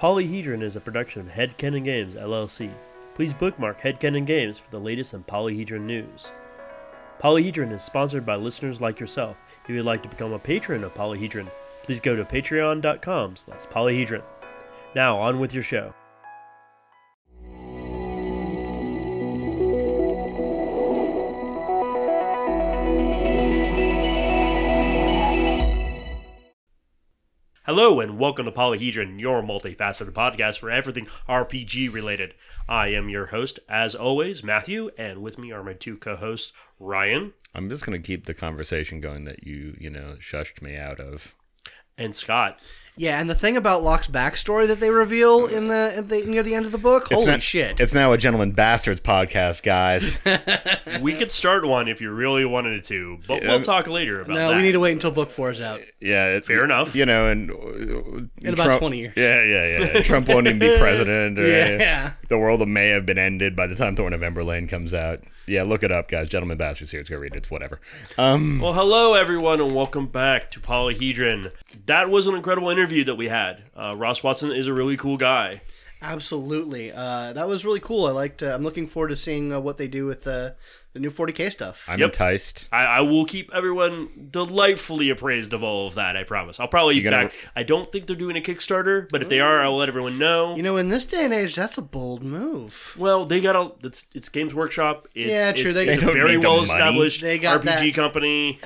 Polyhedron is a production of Headcanon Games LLC. Please bookmark Headcanon Games for the latest in Polyhedron news. Polyhedron is sponsored by listeners like yourself. If you'd like to become a patron of Polyhedron, please go to patreon.com slash polyhedron. Now, on with your show. Hello and welcome to Polyhedron, your multifaceted podcast for everything RPG related. I am your host, as always, Matthew, and with me are my two co-hosts, Ryan I'm just gonna keep the conversation going that you, you know, shushed me out of. And Scott. Yeah, and the thing about Locke's backstory that they reveal in the, in the near the end of the book, It's holy not- shit! It's now a Gentleman Bastards podcast, guys. We could start one if you really wanted to, but Yeah. we'll talk later about that. no, that. we need to wait until book four is out. yeah, it's, Fair enough. You know, and uh, In about 20 years. Yeah, yeah, yeah. Trump won't even be president. Or Yeah. The world may have been ended by the time Thorn of Emberlain comes out. Yeah, look it up, guys. Gentleman Bastards here. Let's go read it. It's whatever. Um, Well, hello everyone, and welcome back to Polyhedron. That was an incredible interview that we had. Uh, Ross Watson is a really cool guy. Absolutely, uh, that was really cool. I liked. Uh, I'm looking forward to seeing uh, what they do with the the new 40k stuff. I'm Yep. enticed. I, I will keep everyone delightfully appraised of all of that. I promise. I'll probably You gonna- back. I don't think they're doing a Kickstarter, but if they are, I'll let everyone know. You know, in this day and age, that's a bold move. Well, they got a. It's it's Games Workshop. It's, Yeah, true, It's, they- it's They a don't very need the well established. They got RPG that- company.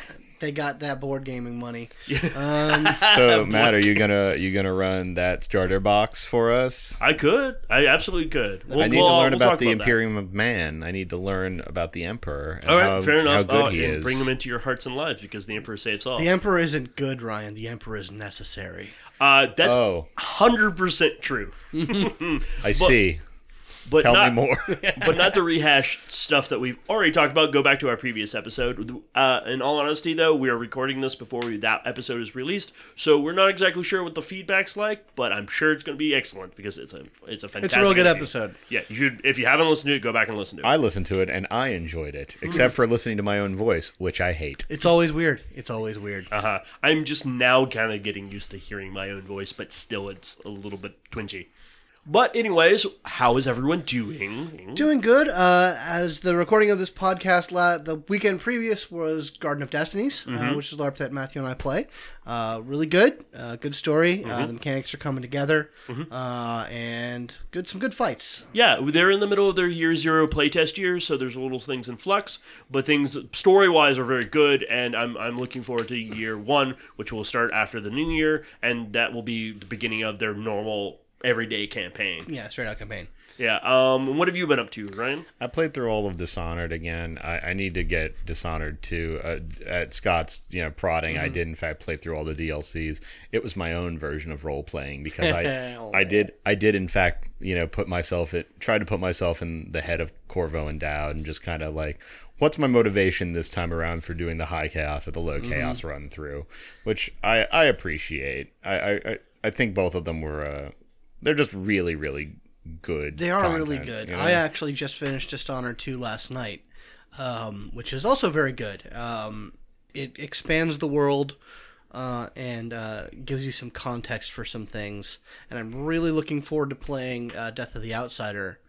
They got that board gaming money. Um, So, Matt, are you gonna you gonna run that starter box for us? I could. I absolutely could. We'll, I need we'll- to learn we'll about the that. Imperium of Man. I need to learn about the Emperor. And All right, how, fair enough. How good Uh, he and is. bring them into your hearts and lives because the Emperor saves all. the Emperor isn't good, Ryan. The Emperor is necessary. Uh, that's oh, hundred percent true. I see. But Tell not, me more. but not to rehash stuff that we've already talked about. Go back to our previous episode. Uh, in all honesty, though, we are recording this before we, that episode is released, so we're not exactly sure what the feedback's like. But I'm sure it's going to be excellent because it's a it's a fantastic. It's a real good interview. episode. Yeah, you should. If you haven't listened to it, go back and listen to it. I listened to it and I enjoyed it, except for listening to my own voice, which I hate. It's always weird. It's always weird. Uh-huh. I'm just now kind of getting used to hearing my own voice, but still, it's a little bit twingy. But anyways, how is everyone doing? Doing good. Uh, as the recording of this podcast, la- the weekend previous was Garden of Destinies, Mm-hmm. uh, which is the LARP that Matthew and I play. Uh, really good. Uh, good story. Mm-hmm. Uh, the mechanics are coming together, uh, and good some good fights. Yeah, they're in the middle of their year zero playtest year, so there's little things in flux, but things story wise are very good, and I'm I'm looking forward to year one, which will start after the new year, and that will be the beginning of their normal everyday campaign. Yeah, straight out campaign. Yeah. Um. What have you been up to, Ryan? I played through all of Dishonored again. I, I need to get Dishonored too. Uh, at Scott's, you know, prodding, I did in fact play through all the DLCs. It was my own version of role playing because I, I did, I did in fact, you know, put myself it, tried to put myself in the head of Corvo and Daud, and just kind of like, what's my motivation this time around for doing the high chaos or the low chaos run through, which I, I appreciate. I, I, I- I think both of them were, uh, they're just really, really good. They are really good. you know? I actually just finished Dishonored 2 last night, um, which is also very good. Um, it expands the world uh, and uh, gives you some context for some things. And I'm really looking forward to playing uh, Death of the Outsider,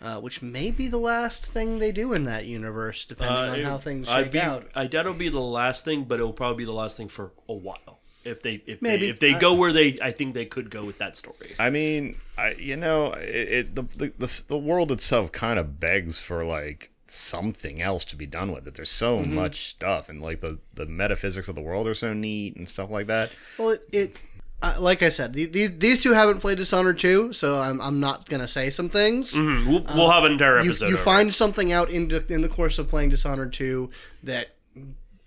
uh, which may be the last thing they do in that universe, depending on how things I'd shake be, out. I doubt it'll be the last thing, but it'll probably be the last thing for a while. If they if Maybe. they, if they I- go where they I think they could go with that story. I mean, I you know, it, it the, the the the world itself kind of begs for like something else to be done with it. There's so Mm-hmm. much stuff, and like the the metaphysics of the world are so neat and stuff like that. Well, it, it uh, like I said, the, the, these two haven't played Dishonored 2, so I'm, I'm not going to say some things. Hmm, We'll, we'll have an entire episode. you over it. find something out in the, in the course of playing Dishonored 2 that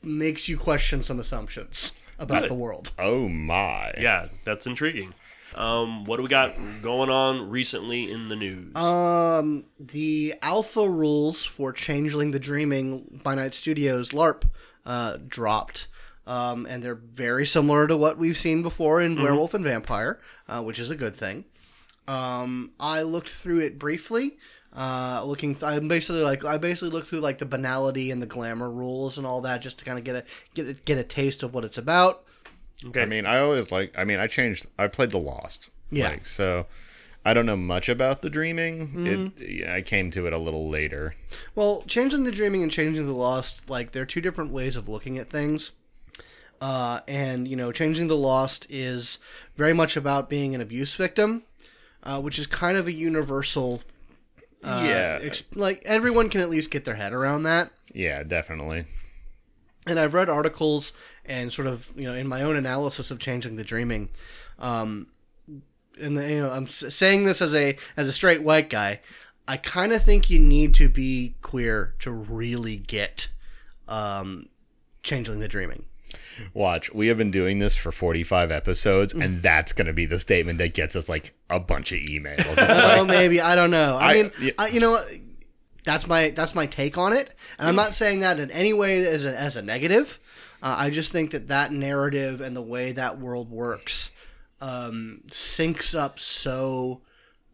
makes you question some assumptions about Good. the world. Oh my! Yeah, that's intriguing. Um, what do we got going on recently in the news? Um, the alpha rules for Changeling the Dreaming by Night Studios LARP uh, dropped. Um, and they're very similar to what we've seen before in Werewolf and Vampire, uh, which is a good thing. Um, I looked through it briefly. Uh, looking, th- I basically like I basically looked through like the banality and the glamour rules and all that, just to kind of get a get a, get a taste of what it's about. okay, I mean, I always like. I mean, I changed. I played the Lost, Yeah. Like, so I don't know much about the dreaming. Mm-hmm. It yeah, I came to it a little later. Well, Changeling the dreaming and Changeling the lost, like they're two different ways of looking at things. Uh, and you know, Changeling the lost is very much about being an abuse victim, uh, which is kind of a universal. Uh, yeah. ex- like everyone can at least get their head around that. Yeah, definitely. and I've read articles and sort of you know in my own analysis of Changeling the dreaming, um, and the, you know I'm saying this as a as a straight white guy. I kind of think you need to be queer to really get um, Changeling the dreaming. Watch, we have been doing this for 45 episodes, Mm. and that's going to be the statement that gets us like a bunch of emails. Oh, maybe I don't know. I, I- mean, yeah. I, you know, that's my that's my take on it, and I'm not saying that in any way as a, as a negative. Uh, I just think that that narrative and the way that world works um, syncs up so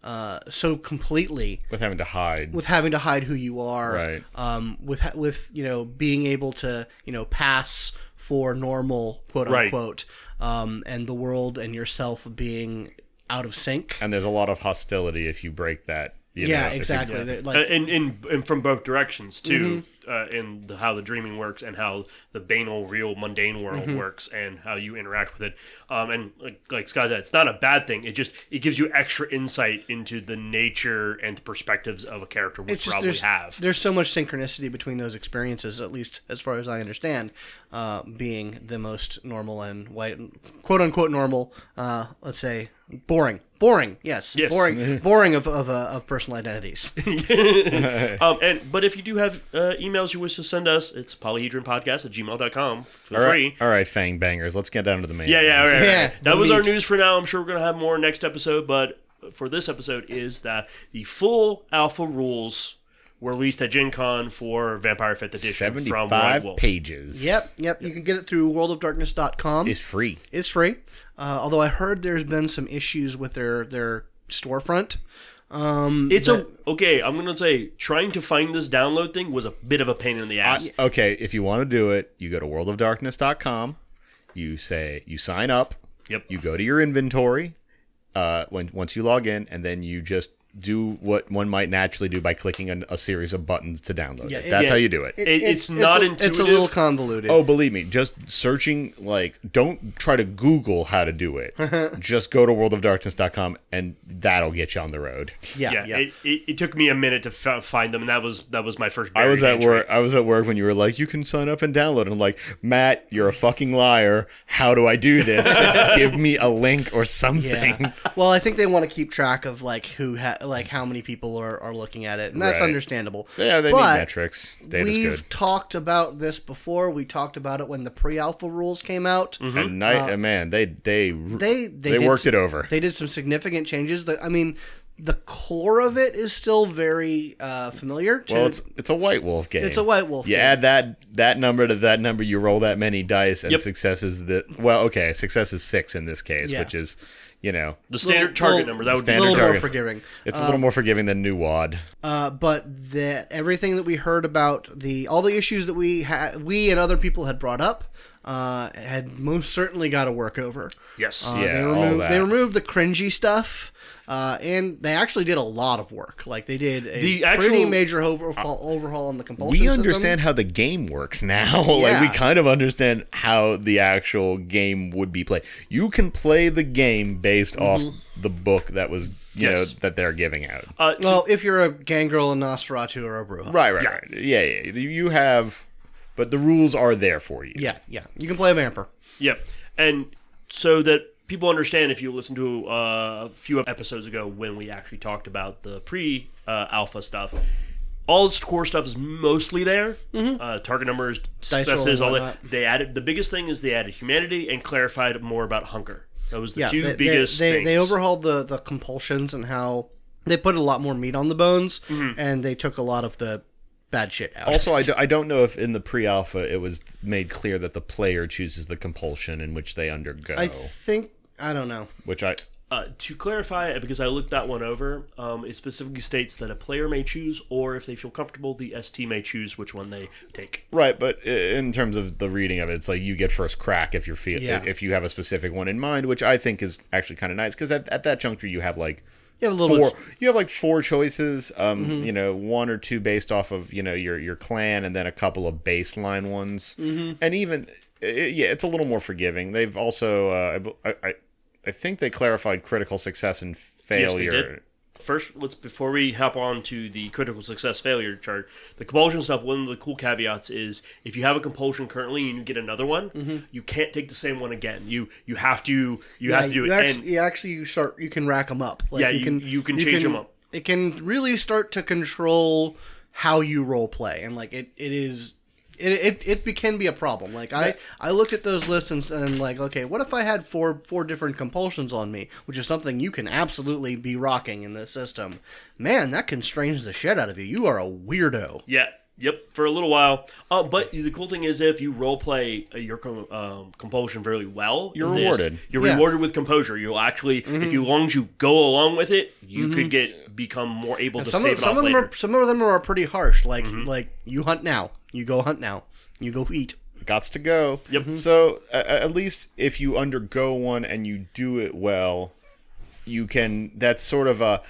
uh, so completely with having to hide. with having to hide who you are, Right. Um, with with you know being able to you know pass for normal, quote Right. unquote, um, and the world and yourself being out of sync. and there's a lot of hostility if you break that. You yeah, know, if you- exactly. Like, Mm-hmm. and, and and from both directions too, uh, in the, how the dreaming works and how the banal, real, mundane world Mm-hmm. works and how you interact with it. Um, and like like Scott said, it's not a bad thing. It just it gives you extra insight into the nature and the perspectives of a character we just probably there's, have. there's so much synchronicity between those experiences, at least as far as I understand, uh, being the most normal and white, quote unquote normal. Uh, let's say boring, boring. Yes, Yes. boring, boring of of, uh, of personal identities. Um, and but if you do have uh, emails you wish to send us, it's polyhedronpodcast at gmail.com. Feel all right, free. all right, Fang Bangers. Let's get down to the main. Yeah, yeah, all ones. right, all right. Yeah, That was our news for now. I'm sure we're gonna have more next episode, but for this episode is that the full alpha rules were released at Gen Con for Vampire Fifth Edition from White Seventy-five Wolf. pages. yep, yep. You can get it through worldofdarkness.com. is free. It's free. Uh, although I heard there's been some issues with their their storefront. Um, It's a okay. I'm gonna say trying to find this download thing was a bit of a pain in the ass. Okay, if you want to do it, you go to worldofdarkness.com. You say you sign up. Yep. You go to your inventory. Uh, when once you log in, and then you just do what one might naturally do by clicking a, a series of buttons to download Yeah, it. it- That's yeah. how you do it. It- it's not a, It's a little convoluted. Oh, believe me, just searching like don't try to Google how to do it. just go to worldofdarkness.com and that'll get you on the road. yeah, yeah, yeah. It, it, it took me a minute to f- find them, and that was that was my first. I was at entry. work. I was at work when you were like, "You can sign up and download." And I'm like, "Matt, you're a fucking liar. How do I do this? Just give me a link or something." Yeah. well, I think they want to keep track of like who ha- like how many people are, are looking at it, and that's Right. understandable. Yeah, they But need metrics. Data's We've good. talked about this before. We talked about it when the pre-alpha rules came out. And night, uh, man, they they They they, they, worked some- it over. They did some significant changes. That I mean, the core of it is still very uh, familiar. To, well, it's it's a White Wolf game. It's a White Wolf You game. add that that number to that number. You roll that many dice, and Yep. success is the well. Okay, success is six in this case, Yeah. which is you know the standard Little- target little- number. That would a Standard little more forgiving. it's a little more forgiving than New Wad. Uh, but the everything that we heard about the all the issues that we had, we and other people had brought up, uh, had most certainly got to work over. yes. Uh, Yeah, they removed they removed the cringy stuff, uh, and they actually did a lot of work. Like they did a The pretty major overhaul, overhaul on the compulsion. We system. understand how the game works now. like we kind of understand how the actual game would be played. You can play the game based off the book that was you Yes. know that they're giving out. Uh, to- Well, if you're a gang gangrel, a Nosferatu, or a Brujah. Right, right, Yeah. right. Yeah, yeah. You have, but the rules are there for you. Yeah, yeah. You can play a vampire. Yep. And so that people understand, if you listen to uh, a few episodes ago when we actually talked about the pre uh, alpha stuff, all its core stuff is mostly there. Uh, target numbers, Dice successes, all that. They added the biggest thing is they added humanity and clarified more about hunger. That was the Yeah, two they, biggest they, they, things. they overhauled the the compulsions and how they put a lot more meat on the bones, Mm-hmm. and they took a lot of the bad shit out. Also, I, do, I don't know if in the pre-alpha it was made clear that the player chooses the compulsion in which they undergo. I think I don't know. which I Uh, to clarify, because I looked that one over, um, it specifically states that a player may choose, or if they feel comfortable, the ST may choose which one they take. Right, but in terms of the reading of it, it's like you get first crack if you're feel Yeah. if you have a specific one in mind, which I think is actually kind of nice because at, at that juncture you have like You have a little four bit- you have like four choices, um, Mm-hmm. you know, one or two based off of you know your your clan, and then a couple of baseline ones, Mm-hmm. and even i yeah, it's a little more forgiving. They've also uh, I b- I, I I think they clarified critical success and failure. Yes, they did. First, let's before we hop on to the critical success failure chart, the compulsion stuff. One of the cool caveats is if you have a compulsion currently and you get another one, mm-hmm. you can't take the same one again. You you have to you Yeah, have to do you it. actually, and you actually you start you can rack them up. Like Yeah, you- can you can change 'em up. It can really start to control how you role play, and like it, it is. It, it, it be- can be a problem. Like I, I looked at those lists and, and like, okay, what if I had four four different compulsions on me, which is something you can absolutely be rocking in this system. Man, that constrains the shit out of you. You are a weirdo. Yeah. Yep. For a little while. Uh, but the cool thing is, if you role play uh, your com- um, compulsion very well, You're this- rewarded. You're Yeah. rewarded with composure. You'll actually, if you as long as you go along with it, you could get become more able to some save of, it some off of them later. are some of them are pretty harsh. Like like you hunt now, you go hunt now, you go eat. Gots to go. Yep. So a- at least if you undergo one and you do it well, you can. That's sort of a.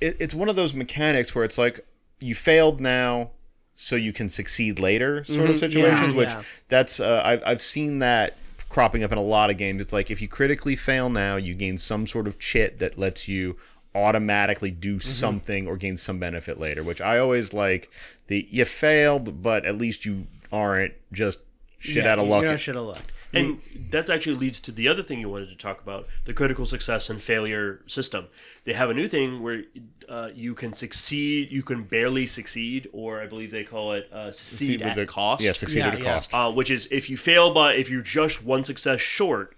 It, it's one of those mechanics where it's like you failed now, so you can succeed later, sort of situations. Yeah, which yeah. that's uh, I've I've seen that cropping up in a lot of games. It's like if you critically fail now, you gain some sort of chit that lets you automatically do Mm-hmm. something or gain some benefit later. Which I always like. The you failed, but at least you aren't just shit out of luck. You're not shit out of luck. And that actually leads to the other thing you wanted to talk about the critical success and failure system. They have a new thing where uh, you can succeed, you can barely succeed, or I believe they call it uh, succeed with at the- cost. Yeah, succeed Yeah, at a yeah. cost. uh, which is if you fail by if you're just one success short,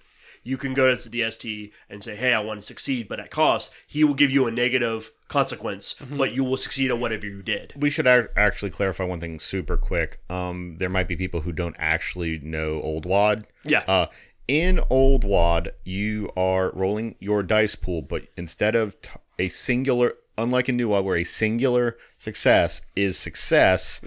you can go to the ST and say, "Hey, I want to succeed, but at cost." He will give you a negative consequence, Mm-hmm. but you will succeed at whatever you did. we should ac- actually clarify one thing super quick. Um, there might be people who don't actually know Old Wad. Yeah. Uh, in Old Wad, you are rolling your dice pool, but instead of t- a singular, unlike in New Wad, where a singular success is success,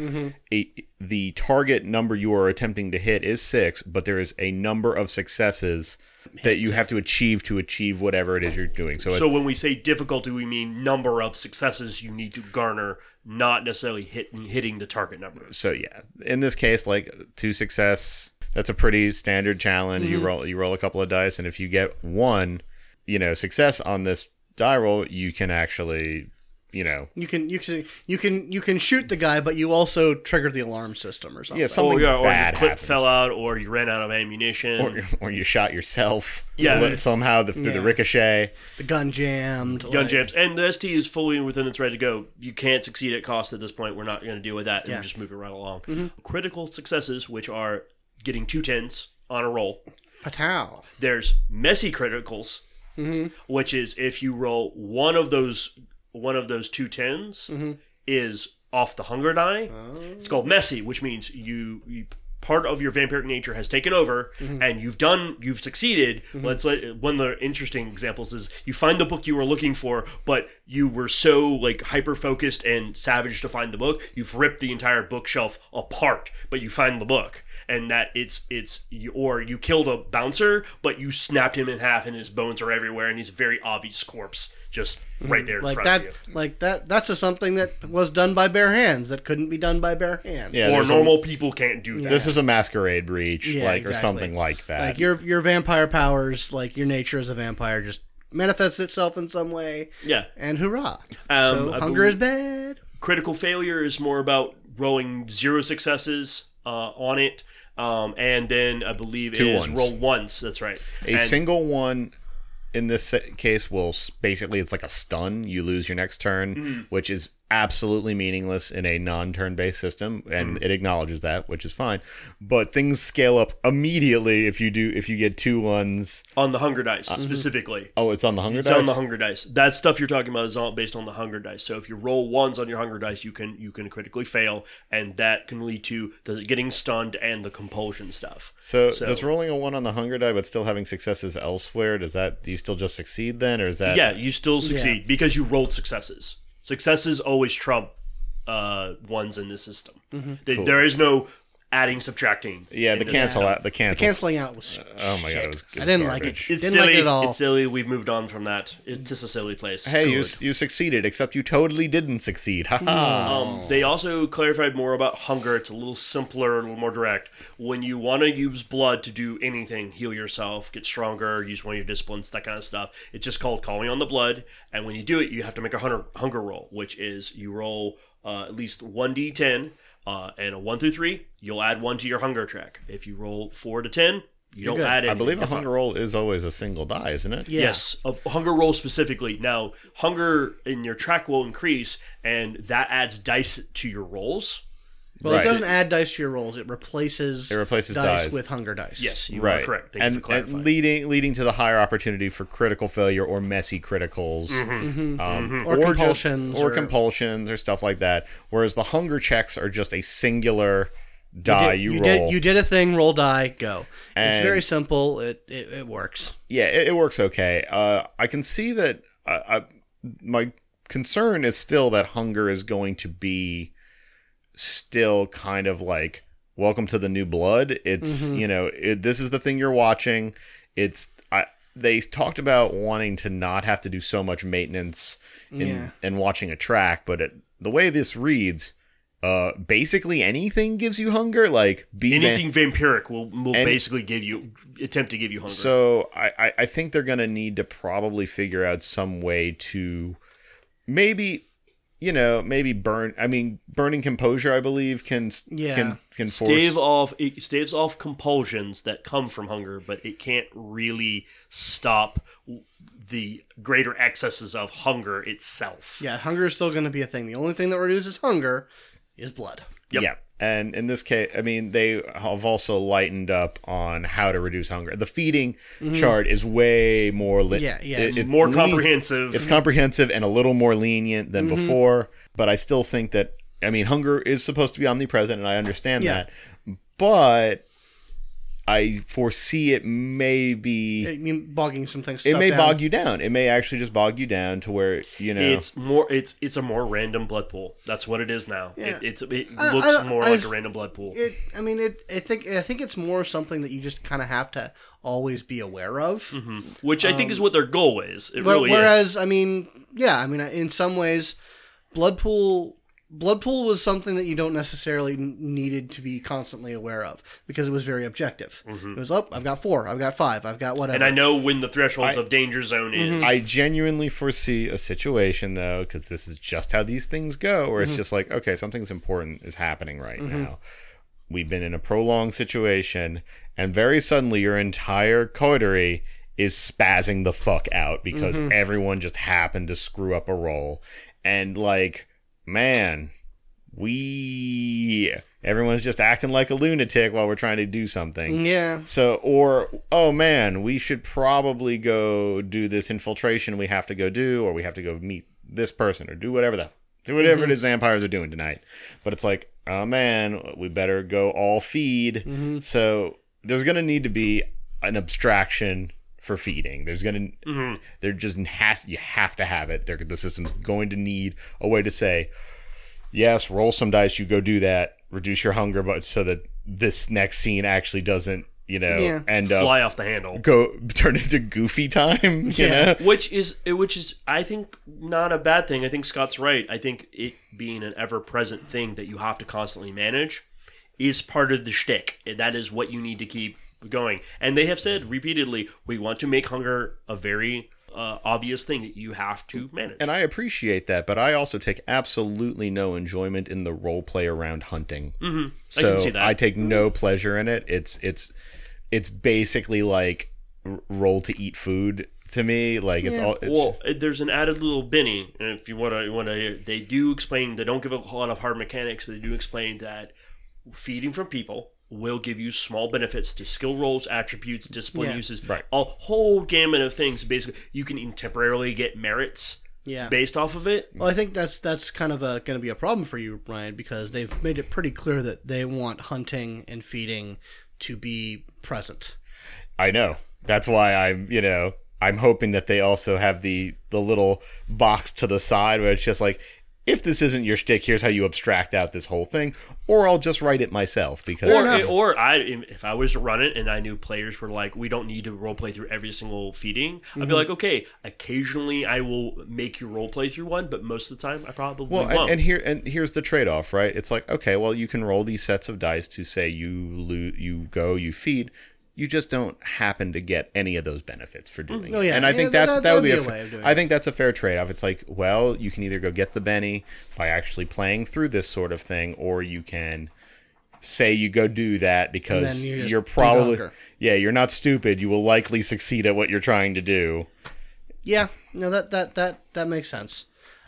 a, the target number you are attempting to hit is six, but there is a number of successes that you have to achieve to achieve whatever it is you're doing. So, So when we say difficulty, we mean number of successes you need to garner, not necessarily hitting hitting the target number. so yeah in this case like two success that's a pretty standard challenge you mm-hmm. roll you roll a couple of dice and if you get one you know success on this die roll you can actually you know You can you can you can you can shoot the guy, but you also trigger the alarm system or something. yeah something or, yeah, or bad your clip happens. fell out, or you ran out of ammunition. or, or you shot yourself Yeah. somehow the, through the ricochet the gun jammed. gun like- jams, and the ST is fully within its right to go. You can't succeed at cost at this point. We're not going to deal with that, and Yeah. Mm-hmm. just move it right along. Critical successes, which are getting two tens on a roll. Patow. There's messy criticals, Mm-hmm. which is if you roll one of those one of those two tens Mm-hmm. is off the hunger die. Oh. It's called messy, which means you, you part of your vampiric nature has taken over Mm-hmm. and you've done you've succeeded. Let's let one of the interesting examples is you find the book you were looking for, but you were so like hyper focused and savage to find the book, you've ripped the entire bookshelf apart, but you find the book. And that it's it's or you killed a bouncer, but you snapped him in half, and his bones are everywhere, and he's a very obvious corpse just right there in Like front that, of you. like that. That's a something that was done by bare hands that couldn't be done by bare hands. yeah or there's a- normal people can't do that. this is a masquerade breach Yeah, like or something like that Like your your vampire powers, like your nature as a vampire, just manifests itself in some way, yeah. and hoorah. Um, so I hunger is bad. critical failure is more about rolling zero successes uh, on it, um, and then I believe Two it is ones. roll once. That's right. A And- single one in this case will basically it's like a stun. You lose your next turn, Mm-hmm. which is absolutely meaningless in a non-turn based system and mm-hmm. it acknowledges that which is fine but things scale up immediately if you do if you get two ones on the hunger dice uh-huh. specifically. oh it's on the hunger It's dice on the hunger dice. That stuff you're talking about is all based on the hunger dice. So if you roll ones on your hunger dice, you can you can critically fail, and that can lead to the getting stunned and the compulsion stuff. so, so- does rolling a one on the hunger die but still having successes elsewhere does that do you still just succeed then or is that Yeah, you still succeed because you rolled successes. Successes always trump uh, ones in the system. Th- There is no adding, subtracting. yeah the cancel out the cancel Canceling out was. oh my god it was I didn't like garbage. it. It's Didn't silly. like it at all. It's silly. We've moved on from that. It's just a silly place. hey you, Good. you succeeded except you totally didn't succeed haha Um, they also clarified more about hunger. It's a little simpler, a little more direct. When you want to use blood to do anything, heal yourself, get stronger, use one of your disciplines, that kind of stuff, it's just called calling on the blood. And when you do it, you have to make a hunger, hunger roll, which is you roll uh, at least 1d10, uh, and a 1 through 3, you'll add 1 to your hunger track. If you roll 4 to 10, you don't good. add anything. i believe a If- hunger roll is always a single die isn't it Yeah. Yes, of hunger roll specifically. Now, hunger in your track will increase, and that adds dice to your rolls. Well, Right. it doesn't add dice to your rolls. It replaces It replaces dice, dice. with hunger dice. Yes, you right are correct. Thank and, you for and leading leading to the higher opportunity for critical failure or messy criticals Mm-hmm. Um, Or just- compulsions or, or- compulsions or stuff like that whereas the hunger checks are just a singular die you, you roll did you did a thing. Roll die. Go. And- it's very simple. It it, it works. yeah it, it works okay uh, i can see that uh, I, my concern is still that hunger is going to be still kind of like welcome to the new blood it's Mm-hmm. you know it, this is the thing you're watching it's I, they talked about wanting to not have to do so much maintenance in Yeah. in watching a track but it, the way this reads uh basically anything gives you hunger like be van- Anything vampiric will will Any- basically give you attempt to give you hunger. So I, I, I think they're gonna need to probably figure out some way to maybe you know maybe burn. I mean, burning composure. I believe can Yeah. can can force. stave off it staves off compulsions that come from hunger, but it can't really stop the greater excesses of hunger itself. Yeah, hunger is still going to be a thing. The only thing that reduces hunger is blood. Yep. Yeah. And in this case, I mean, they have also lightened up on how to reduce hunger. The feeding chart is way more. Li- Mm-hmm. Yeah, yeah, it- it's it's More lean- comprehensive. It's comprehensive and a little more lenient than Mm-hmm. before, but I still think that I mean hunger is supposed to be omnipresent and I understand Yeah. that. But I foresee it may be I mean, bogging some things. it may bog you down. It may actually just bog you down to where, you know It's more. It's it's a more random blood pool. That's what it is now. Yeah. It, it's it I- looks I- more I- like a random blood pool. It. I mean, it. I think. I think it's more something that you just kind of have to always be aware of. Mm-hmm. which I think is um, what their goal is. It But really is. whereas, I mean, yeah, I mean, in some ways, blood pool. Blood pool was something that you don't necessarily needed to be constantly aware of because it was very objective. Mm-hmm. It was, oh, I've got four, I've got five, I've got whatever. And I know when the thresholds I- of danger zone is. Mm-hmm. I genuinely foresee a situation though, because this is just how these things go, where it's mm-hmm. just like, okay, something's important is happening right now. We've been in a prolonged situation, and very suddenly your entire coterie is spazzing the fuck out because everyone just happened to screw up a roll. And like, man, we everyone's just acting like a lunatic while we're trying to do something. yeah, So, or, oh man, we should probably go do this infiltration we have to go do, or we have to go meet this person, or do whatever the, do whatever mm-hmm. it is vampires are doing tonight. But it's like, oh man, we better go all feed. Mm-hmm. So, there's going to need to be an abstraction for feeding. There's going to, mm-hmm. there just has, you have to have it. There, the system's going to need a way to say, yes, roll some dice, you go do that, reduce your hunger, but so that this next scene actually doesn't, you know, Yeah. end up fly off the handle. go turn into goofy time, you Yeah. know? which is which is I think not a bad thing. I think Scott's right. I think it being an ever present thing that you have to constantly manage is part of the shtick. That is what you need to keep going. And they have said repeatedly, we want to make hunger a very uh, obvious thing that you have to manage. And I appreciate that, but I also take absolutely no enjoyment in the role play around hunting. Mm-hmm. I So can see that. I take no pleasure in it. It's it's it's basically like r- roll to eat food to me. Like it's Yeah. all. It's, Well, there's an added little Benny, and if you want to, want to, they do explain. They don't give a lot of hard mechanics, but they do explain that feeding from people will give you small benefits to skill rolls, attributes, discipline Yeah. uses, Right. a whole gamut of things. Basically, you can even temporarily get merits Yeah. based off of it. Well, I think that's that's kind of going to be a problem for you, Ryan, because they've made it pretty clear that they want hunting and feeding to be present. I know. That's why I'm, you know, I'm hoping that they also have the the little box to the side where it's just like, if this isn't your shtick, here's how you abstract out this whole thing, or I'll just write it myself because Or, enough. or I, if I was to run it and I knew players were like, we don't need to role play through every single feeding, I'd Mm-hmm. be like, okay, occasionally I will make you role play through one, but most of the time I probably Well, won't. and, and here and here's the trade off, right? It's like okay, well, you can roll these sets of dice to say you lo- you go, you feed. You just don't happen to get any of those benefits for doing mm. Oh, it. yeah. And I Yeah, think that's that that, would be, a, a fa- way of doing I think that's a fair trade off. It's like, well, you can either go get the Benny by actually playing through this sort of thing, or you can say you go do that because you just you're probably yeah, you're not stupid. You will likely succeed at what you're trying to do. Yeah, no, that that that that makes sense.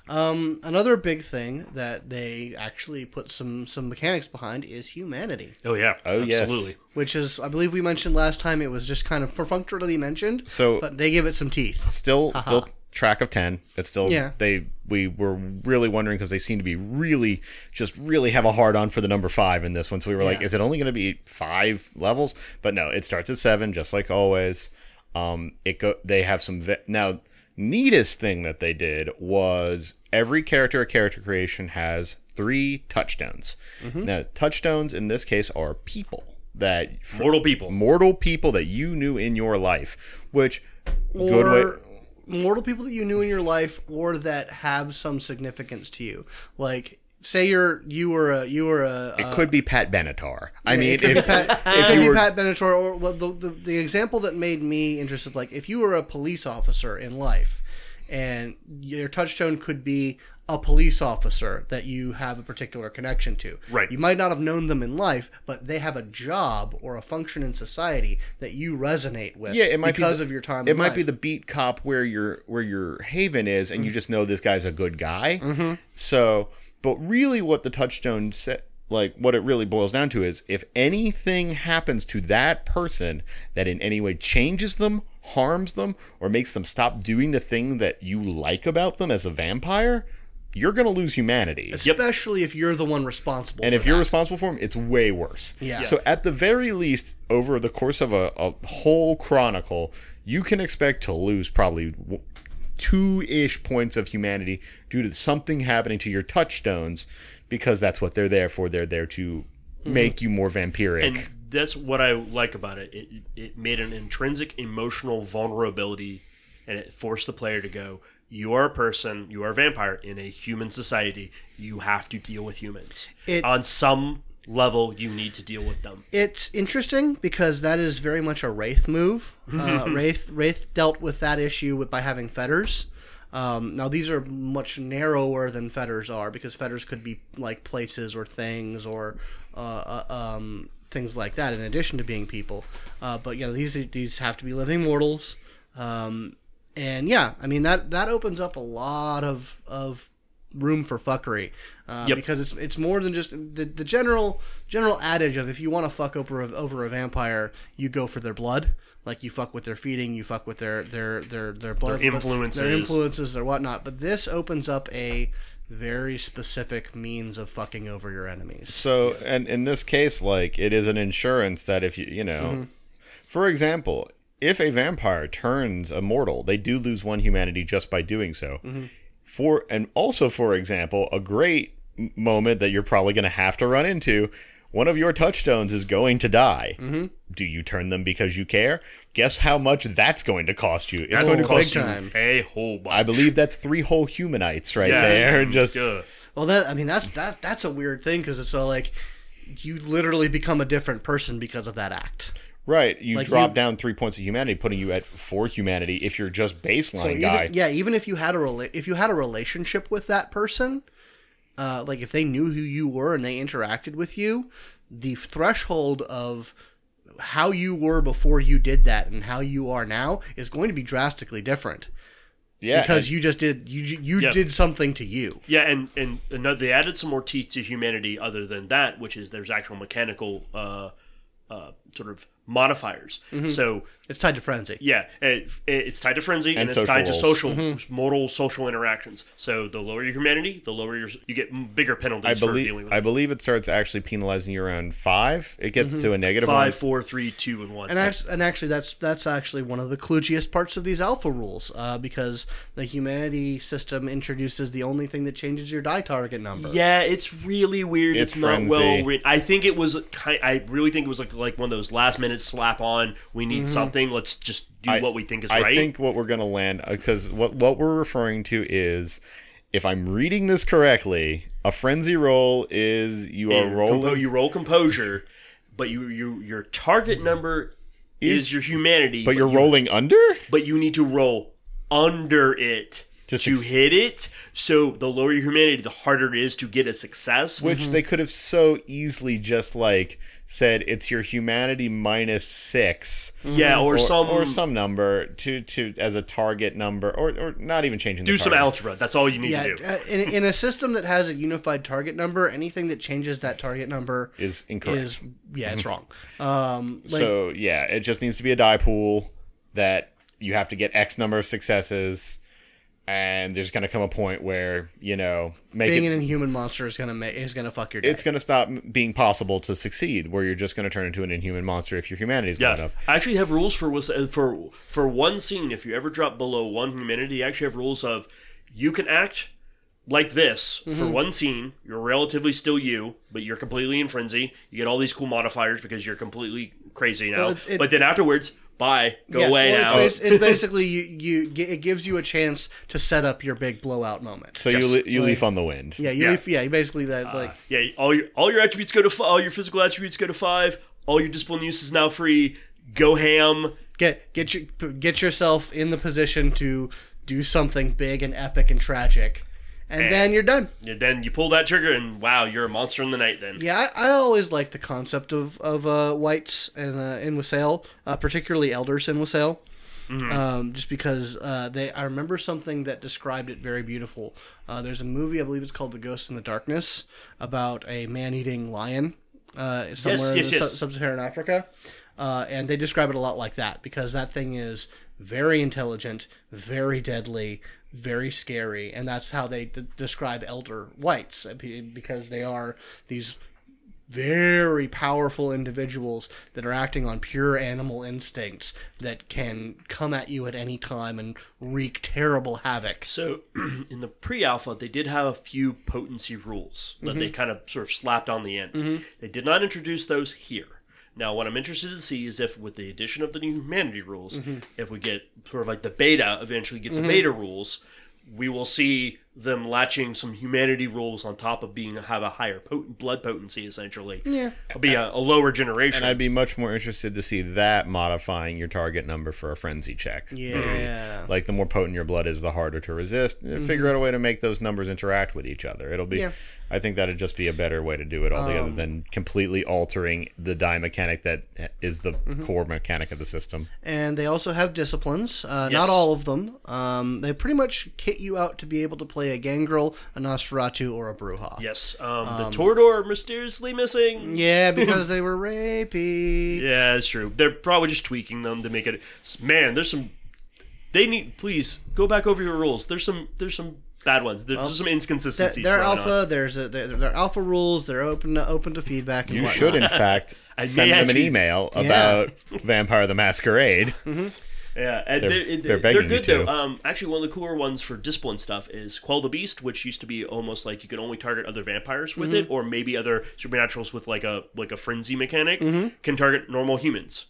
Um, another big thing that they actually put some some mechanics behind is humanity, oh yeah, Oh, yes. absolutely. which is I believe we mentioned last time. It was just kind of perfunctorily mentioned, So but they give it some teeth. still still track of 10 it's still Yeah. they we were really wondering because they seem to be really just really have a hard on for the number five in this one so we were like is it only going to be five levels but no it starts at seven just like always um it go they have some ve- now neatest thing that they did was every character at character creation has three touchstones Mm-hmm. now touchstones in this case are people that Mortal people. mortal people that you knew in your life which good way or mortal people that you knew in your life or that have some significance to you like say you're you were a you were a It could be Pat Benatar. I mean, if, Pat, it could you be were, Pat Benatar, or well, the, the the example that made me interested, like if you were a police officer in life, and your touchstone could be a police officer that you have a particular connection to. Right. You might not have known them in life, but they have a job or a function in society that you resonate with. yeah, it might because be the, of your time. It might life. be the beat cop where your where your haven is, and you just know this guy's a good guy. Mm-hmm. So, but really, what the touchstone set like what it really boils down to is if anything happens to that person that in any way changes them, harms them, or makes them stop doing the thing that you like about them as a vampire, you're gonna lose humanity. especially if you're the one responsible. And for if you're responsible for them, it's way worse. Yeah. So at the very least, over the course of a, a whole chronicle, you can expect to lose probably w- two-ish points of humanity due to something happening to your touchstones, because that's what they're there for. They're there to mm-hmm. make you more vampiric. and that's what I like about it. It it made an intrinsic emotional vulnerability, and it forced the player to go. You are a person. You are a vampire in a human society. You have to deal with humans It- on some level. You need to deal with them. It's interesting because that is very much a Wraith move. Uh, Wraith Wraith dealt with that issue with, by having fetters. Um, now these are much narrower than fetters are because fetters could be like places or things or uh, uh, um, things like that in addition to being people. Uh, but you know these these have to be living mortals. Um, and yeah, I mean that that opens up a lot of of room for fuckery uh, Yep. because it's it's more than just the, the general general adage of if you want to fuck over a, over a vampire, you go for their blood. Like you fuck with their feeding, you fuck with their their their their blood, Their influences. their influences, their whatnot. But this opens up a very specific means of fucking over your enemies. So, and in this case, like it is an insurance that if you, you know, for example, if a vampire turns immortal, they do lose one humanity just by doing so. For and also, for example, a great moment that you're probably going to have to run into. One of your touchstones is going to die. Mm-hmm. Do you turn them because you care? Guess how much that's going to cost you. It's That's going to big cost you. time. a whole bunch. I believe that's three whole humanites right Yeah. there. Just Yeah. Well, that I mean that's that that's a weird thing because it's so like you literally become a different person because of that act. Right, you Like, drop you- down three points of humanity, putting you at four humanity if you're just baseline So even, guy. yeah, even if you had a rela- if you had a relationship with that person, uh, like if they knew who you were and they interacted with you, the threshold of how you were before you did that and how you are now is going to be drastically different Yeah, because and- you just did you you Yeah. did something to you. Yeah, and and another, they added some more teeth to humanity other than that, which is there's actual mechanical uh, uh, sort of modifiers. Mm-hmm. So It's tied to frenzy. yeah, it, it's tied to frenzy and, And it's social tied to social Mm-hmm. mortal social interactions. So the lower your humanity, the lower your you get bigger penalties I for dealing believe with I it. believe it starts actually penalizing you around five. It gets to a negative Five, one. four, three, two, and one. And actually, and actually, that's that's actually one of the kludgiest parts of these alpha rules, uh, because the humanity system introduces the only thing that changes your die target number. Yeah, it's really weird. It's, It's not well written. I think it was kind. I really think it was like like one of those last minute slap on. We need mm-hmm. something. Let's just do I- what we think is I right. I think what we're going to land uh, because what what we're referring to is, if I'm reading this correctly, a frenzy roll is you are You rolling. compo- you roll composure, but you you your target number is, Is- your humanity. but you're you, rolling under. But you need to roll under it To to, suc- hit it. So the lower your humanity, the harder it is to get a success. Which mm-hmm. they could have so easily just like said it's your humanity minus six, yeah, or, or some or some number to to as a target number, or or not even changing. The number. Do the some algebra. That's all you need Yeah, to do. uh, in, in a system that has a unified target number, anything that changes that target number is incorrect. is yeah, it's wrong. Um, like, so yeah, it just needs to be a die pool that you have to get X number of successes, and there's gonna come a point where you know make being it. an inhuman monster is gonna make is gonna fuck your day. it's gonna stop being possible to succeed, where you're just gonna turn into an inhuman monster if your humanity is low Yeah, enough. I actually have rules for uh, for for one scene. If you ever drop below one humanity, I actually have rules of you can act like this for Mm-hmm. one scene. You're relatively still you, but you're completely in frenzy. You get all these cool modifiers because you're completely crazy now. Well, it's- it- but then afterwards, bye, go Yeah, away well, now. It's, it's basically you, you it gives you a chance to set up your big blowout moment. So Yes. you li- you leaf on the wind. yeah, you Yeah. leave, yeah, basically that's uh, like yeah, all your all your attributes go to f- all your physical attributes go to five. All your discipline use is now free. Go ham. get get your get yourself in the position to do something big and epic and tragic, and then you're done. And then you pull that trigger, and wow, you're a monster in the night. Then Yeah, I, I always like the concept of of uh, wights and uh, in Wassail, uh, particularly elders in Wassail. Um, just because uh, they, I remember something that described it very beautiful. Uh, there's a movie, I believe it's called The Ghost in the Darkness, about a man-eating lion uh, somewhere yes, in yes. sub-Saharan Africa, uh, and they describe it a lot like that because that thing is very intelligent, very deadly, very scary, and that's how they d- describe elder wights uh, because they are these very powerful individuals that are acting on pure animal instincts that can come at you at any time and wreak terrible havoc. So, in the pre-alpha, they did have a few potency rules that they kind of sort of slapped on the end. They did not introduce those here. Now, what I'm interested to see is if, with the addition of the new humanity rules, if we get sort of like the beta, eventually get the mm-hmm. beta rules, we will see them latching some humanity rules on top of being have a higher potent blood potency, essentially. Yeah. It'll be a, a lower generation. And I'd be much more interested to see that modifying your target number for a frenzy check. Yeah. Like the more potent your blood is, the harder to resist. Figure out a way to make those numbers interact with each other. It'll be. Yeah. I think that'd just be a better way to do it altogether than completely altering the die mechanic that is the core mechanic of the system. And they also have disciplines. Uh, Yes. Not all of them. Um, they pretty much kit you out to be able to play a Gangrel, a Nosferatu, or a Brujah. yes, um, the Toreador are mysteriously missing. Yeah, because they were rapey. Yeah, it's true. They're probably just tweaking them to make it. Man, there's some. They need. Please go back over your rules. There's some. There's some bad ones. There- there's some They're, inconsistencies. they're going alpha. on. There's a, they're, they're alpha rules. They're open to, open to feedback. And You whatnot. should, in fact, send may them an actually- email about Vampire the Masquerade. Yeah, and They're- they're, they're they're, begging you good to. though. Um, actually, one of the cooler ones for discipline stuff is Quell the Beast, which used to be almost like you could only target other vampires with Mm-hmm. it, or maybe other supernaturals with like a like a frenzy mechanic Mm-hmm. can target normal humans,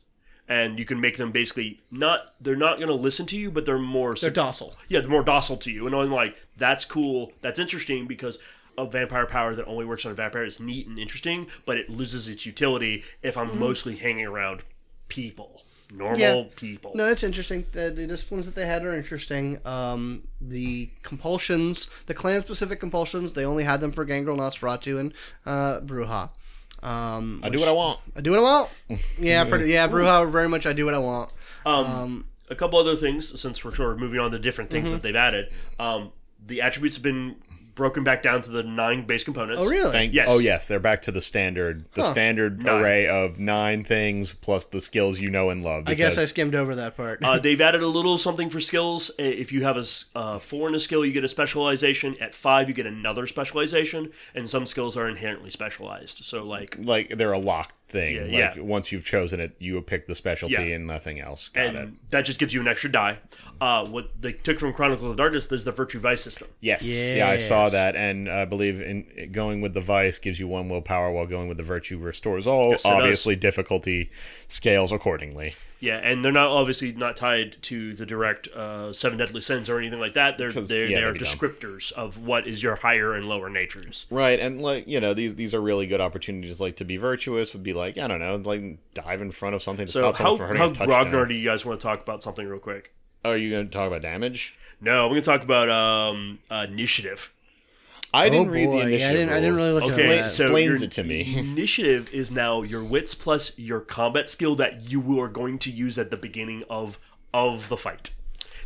and you can make them basically not. They're not going to listen to you, but they're more. They're docile. yeah, they're more docile to you. And I'm like, that's cool. That's interesting because a vampire power that only works on a vampire is neat and interesting, but it loses its utility if I'm mostly hanging around people, normal Yeah. people. No, it's interesting. The, the disciplines that they had are interesting. Um, the compulsions, the clan specific compulsions, they only had them for Gangrel, Nosferatu, and uh, Brujah. Um, I do what I want. I do what I want. Yeah, pretty, yeah, Brujah very much. I do what I want. Um, a couple other things since we're sort of moving on to different things Mm-hmm. that they've added. Um, the attributes have been broken back down to the nine base components. Oh, really? Thank, Yes. Oh yes, they're back to the standard, the standard Nine. array of nine things plus the skills you know and love. I guess I skimmed over that part. Uh, they've added a little something for skills. Uh, If you have a uh, four in a skill, you get a specialization. At five, you get another specialization, and some skills are inherently specialized. So, like, like they're a locked thing. Yeah, like yeah. once you've chosen it, you pick the specialty Yeah. and nothing else. Got and it. that just gives you an extra die. Uh, what they took from Chronicles of Darkness is the Virtue Vice system. Yes. Yeah, I saw that, and I believe in going with the vice gives you one willpower, while going with the virtue restores all. Yes, it does. obviously, difficulty scales accordingly. Yeah, and they're not obviously not tied to the direct uh, seven deadly sins or anything like that. They're they're, yeah, they are that'd dumb. descriptors of what is your higher and lower natures. Right, and like you know, these these are really good opportunities. Like to be virtuous would be like I don't know, like dive in front of something to So stop how someone from hurting how a grognard do you guys want to talk about something real quick? Are you going to talk about damage? No, we're gonna talk about um, uh, initiative. I didn't Oh, read boy. the Yeah, I initiative. didn't- I didn't really rules. look at Okay, that. so explains your it to me. Initiative is now your wits plus your combat skill that you are going to use at the beginning of of the fight.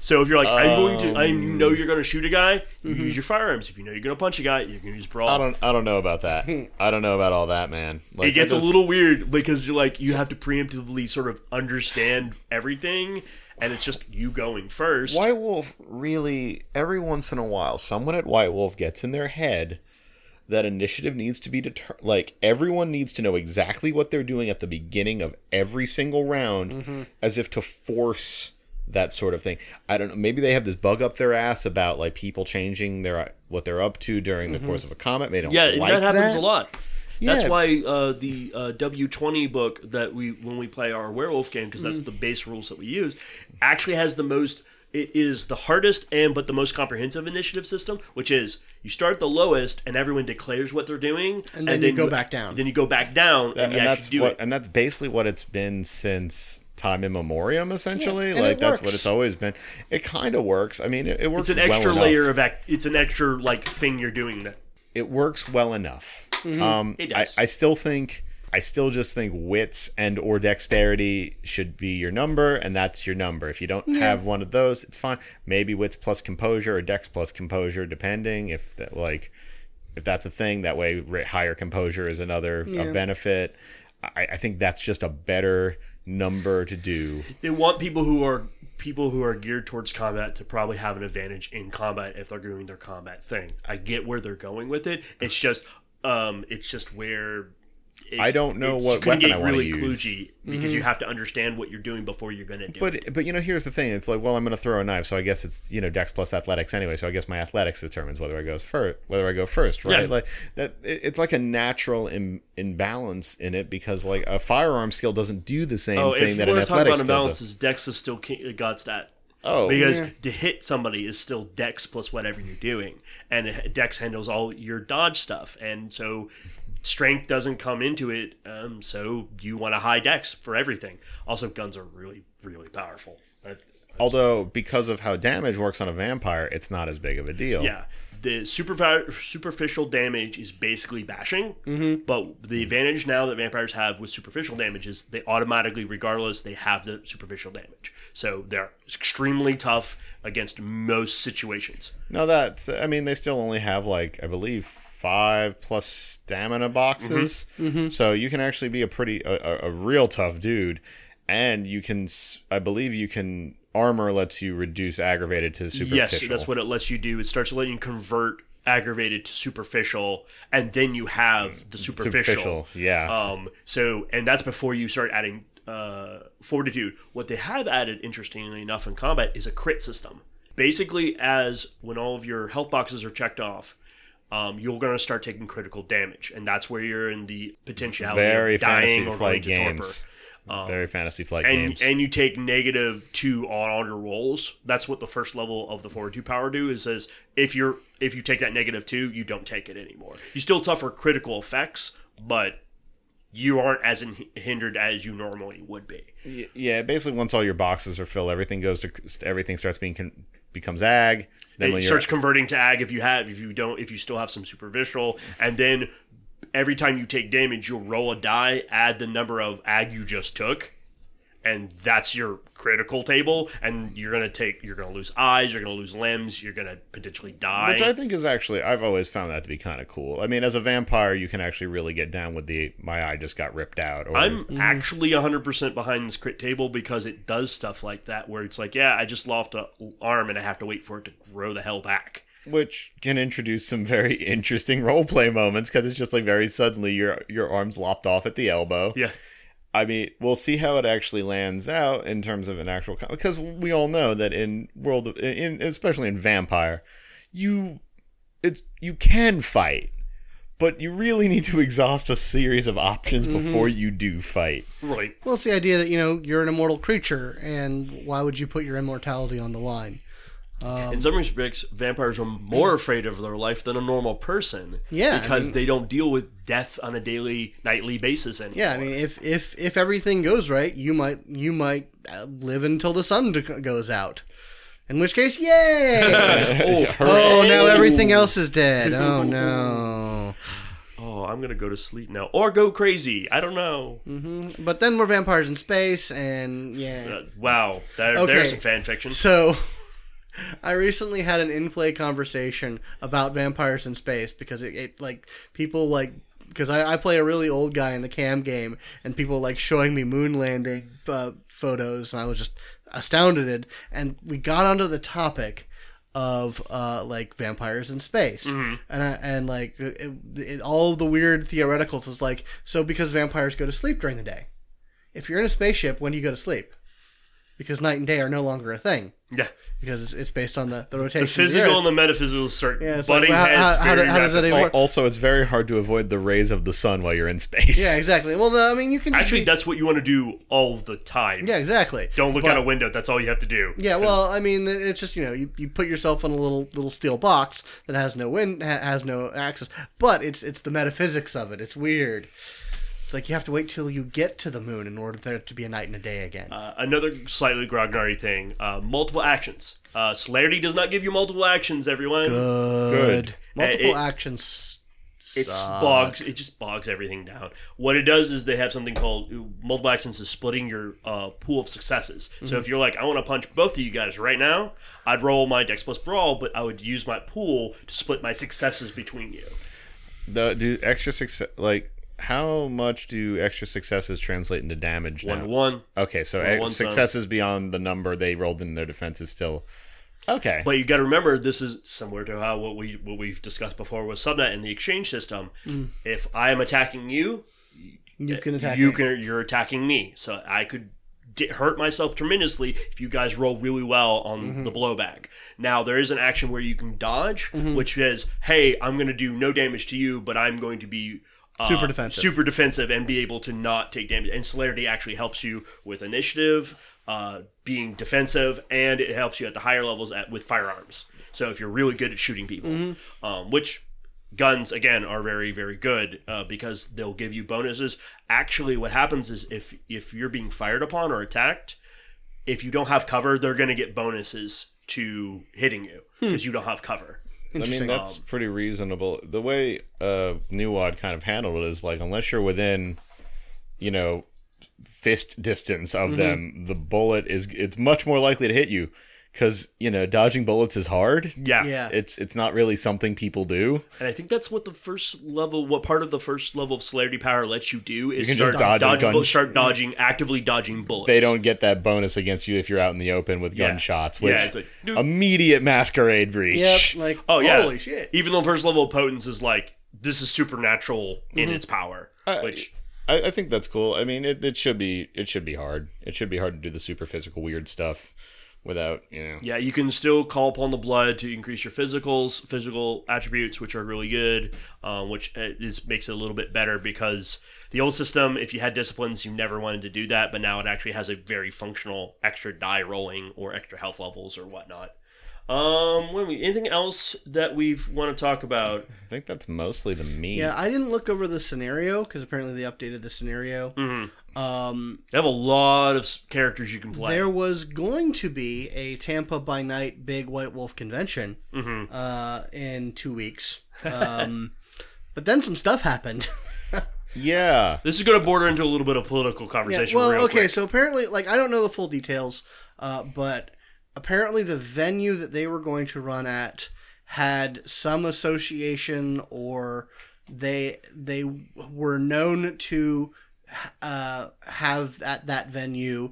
So if you're like, I'm going to, I you know you're going to shoot a guy, you use your firearms. If you know you're going to punch a guy, you can use brawl. I don't. I don't know about that. I don't know about all that, man. Like, it gets that a little weird because you're like you have to preemptively sort of understand everything, and it's just you going first. White Wolf really every once in a while someone at White Wolf gets in their head that initiative needs to be deter- like everyone needs to know exactly what they're doing at the beginning of every single round Mm-hmm. as if to force that sort of thing. I don't know, maybe they have this bug up their ass about like people changing their what they're up to during the course of a combat. They don't Mm-hmm. Yeah, like that happens that. a lot. That's Yeah. why uh, the uh, W twenty book that we when we play our werewolf game because Mm-hmm. that's the base rules that we use actually has the most. It is the hardest and but the most comprehensive initiative system, which is you start the lowest and everyone declares what they're doing, And then you go back down. Then you go back down and, and, you that's do what it. and that's basically what it's been since time in memoriam essentially Yeah, like it that's what it's always been it kind of works i mean it, it works It's an well extra enough. layer of act. It's an extra like thing you're doing that. it works well enough um Mm-hmm. It I, does. I still think i still just think wits and or dexterity should be your number and that's your number if you don't have one of those it's fine maybe wits plus composure or dex plus composure depending if that like if that's a thing that way higher composure is another a benefit I, I think that's just a better number to do they want people who are people who are geared towards combat to probably have an advantage in combat if they're doing their combat thing. I get where they're going with it. It's just um it's just where I don't know it's what gonna weapon get I wanna really use. kludgy because you mhm. have to understand what you're doing before you're going to do it. But but you know here's the thing. It's like well I'm going to throw a knife, so I guess it's you know Dex plus athletics anyway. So I guess my athletics determines whether I go first, whether I go first, right? Yeah. Like that. it- It's like a natural Im- imbalance in it because like a firearm skill doesn't do the same Oh, thing if you that an want to talk athletic about skill imbalances, does. Dex is still ki- got that. Oh, because yeah. to hit somebody is still Dex plus whatever you're doing, and Dex handles all your dodge stuff, and so strength doesn't come into it. Um, so you want a high Dex for everything. Also, guns are really really powerful. Although because of how damage works on a vampire, it's not as big of a deal. yeah, the superfi- superficial damage is basically bashing, mm-hmm. but the advantage now that vampires have with superficial damage is they automatically, regardless, they have the superficial damage. So they're extremely tough against most situations. No, that's. I mean, they still only have like I believe five plus stamina boxes, Mm-hmm. so you can actually be a pretty a, a, a real tough dude, and you can. I believe you can. Armor lets you reduce aggravated to superficial. Yes, that's what it lets you do. It starts letting you convert aggravated to superficial, and then you have the superficial. Superficial, yes. Um. So, and that's before you start adding uh, fortitude. What they have added, interestingly enough, in combat is a crit system. Basically, as when all of your health boxes are checked off. Um, you're going to start taking critical damage, and that's where you're in the potentiality Very of dying fantasy flight games. Very fantasy flight and games. and you take negative two on all your rolls. That's what the first level of the fortitude power do. Is says if you're if you take that negative two, you don't take it anymore. You still suffer critical effects, but you aren't as in- hindered as you normally would be. Yeah, basically, once all your boxes are filled, everything goes to everything starts being con- becomes ag. Then It starts converting to ag if you have if you don't if you still have some superficial, and then every time you take damage, you'll roll a die, add the number of ag you just took, and that's your critical table. And you're gonna take, you're gonna lose eyes, you're gonna lose limbs, you're gonna potentially die. Which I think is actually, I've always found that to be kind of cool. I mean, as a vampire, you can actually really get down with the my eye just got ripped out. Or, I'm mm. actually 100% behind this crit table because it does stuff like that, where it's like, yeah, I just lost an arm and I have to wait for it to grow the hell back. which can introduce some very interesting role play moments because it's just like very suddenly your your arms lopped off at the elbow. Yeah. I mean, we'll see how it actually lands out in terms of an actual com- because we all know that in world of in especially in vampire, you it's you can fight, but you really need to exhaust a series of options mm-hmm. before you do fight. Right. Well, it's the idea that you know you're an immortal creature, and why would you put your immortality on the line? In some respects, vampires are more afraid of their life than a normal person. Yeah, I Because mean- they don't deal with death on a daily, nightly basis anymore. Yeah, I mean, if if if everything goes right, you might you might uh, live until the sun d- goes out. In which case, yay! oh, oh, now everything else is dead. Oh no! oh, I'm gonna go to sleep now, or go crazy. I don't know. But then we're vampires in space, and yeah. Uh, wow, there, Okay. there's some fan fiction. So, I recently had an in-play conversation about vampires in space because it, it like people like because I, I play a really old guy in the cam game and people like showing me moon landing uh, photos and I was just astounded. And we got onto the topic of uh, like vampires in space. And I, and like it, it, all the weird theoreticals is like so because vampires go to sleep during the day. If you're in a spaceship when do you go to sleep because night and day are no longer a thing Yeah, because it's, it's based on the, the rotation. the of physical Earth. and the metaphysical start Yeah, it's like, butting well, how- heads. how- how very how does that rapidly. even- Also, it's very hard to avoid the rays of the sun while you're in space. yeah, exactly. Well, no, I mean, you can Actually, be- that's what you want to do all the time. yeah, exactly. Don't look But- out a window. That's all you have to do. Yeah, 'Cause well, I mean, it's just you know, you, you put yourself in a little little steel box that has no wind, ha- has no access, but it's it's the metaphysics of it. It's weird. It's like you have to wait till you get to the moon in order for there to be a night and a day again. Uh, another slightly grognardy thing: uh, multiple actions. Uh, Celerity does not give you multiple actions. Everyone, Good. good. Multiple it- actions. it suck. bogs. It just bogs everything down. What it does is they have something called multiple actions is splitting your uh, pool of successes. Mm-hmm. So if you're like, I want to punch both of you guys right now, I'd roll my Dex plus Brawl, but I would use my pool to split my successes between you. The, do extra success like how much do extra successes translate into damage One now? to one. Okay, so One ex- one successes beyond the number they rolled in their defense is still okay. But you got to remember, this is similar to how what we what we've discussed before with Subnet and the exchange system. Mm. If I am attacking you, You eh, can attack. you me. can you're attacking me, so I could di- hurt myself tremendously if you guys roll really well on Mm-hmm. the blowback. Now there is an action where you can dodge, mm-hmm. which is, hey, I'm going to do no damage to you, but I'm going to be. Uh, Super defensive. super defensive, and be able to not take damage. And celerity actually helps you with initiative, uh, being defensive, and it helps you at the higher levels at with firearms. So if you're really good at shooting people, Mm-hmm. um, which guns again are very very good uh, because they'll give you bonuses actually what happens is if if you're being fired upon or attacked if you don't have cover they're going to get bonuses to hitting you because you don't have cover I mean that's pretty reasonable. The way uh New WoD kind of handled it is like unless you're within, you know, fist distance of Mm-hmm. them, the bullet is it's much more likely to hit you because you know dodging bullets is hard. yeah Yeah. It's it's not really something people do. and i think that's what the first level what part of the first level of celerity power lets you do is You can start, just dodge dodge, gun- start dodging actively dodging bullets They don't get that bonus against you if you're out in the open with Yeah. gunshots, which Yeah, it's like, dude. immediate masquerade breach. Yep. Like. oh yeah Holy shit. even though first level of potence is like this is supernatural in mm-hmm. its power which I, I think that's cool. I mean, it, it should be it should be hard. It should be hard to do the super physical weird stuff without you know. Yeah, you can still call upon the blood to increase your physicals, physical attributes, which are really good, um, which uh, is makes it a little bit better because the old system, if you had disciplines, you never wanted to do that, but now it actually has a very functional extra die rolling or extra health levels or whatnot. Um, when we anything else that we want to talk about? I think that's mostly the meat. Yeah, I didn't look over the scenario because apparently they updated the scenario. Mm-hmm. Um, They have a lot of characters you can play. there was going to be a Tampa by night Big White Wolf convention Mm-hmm. uh, in two weeks, um, But then some stuff happened. Yeah. This is going to border into a little bit of political conversation. well, real okay, quick. so apparently, like, I don't know the full details, uh, but apparently the venue that they were going to run at had some association or they they were known to uh, have at that venue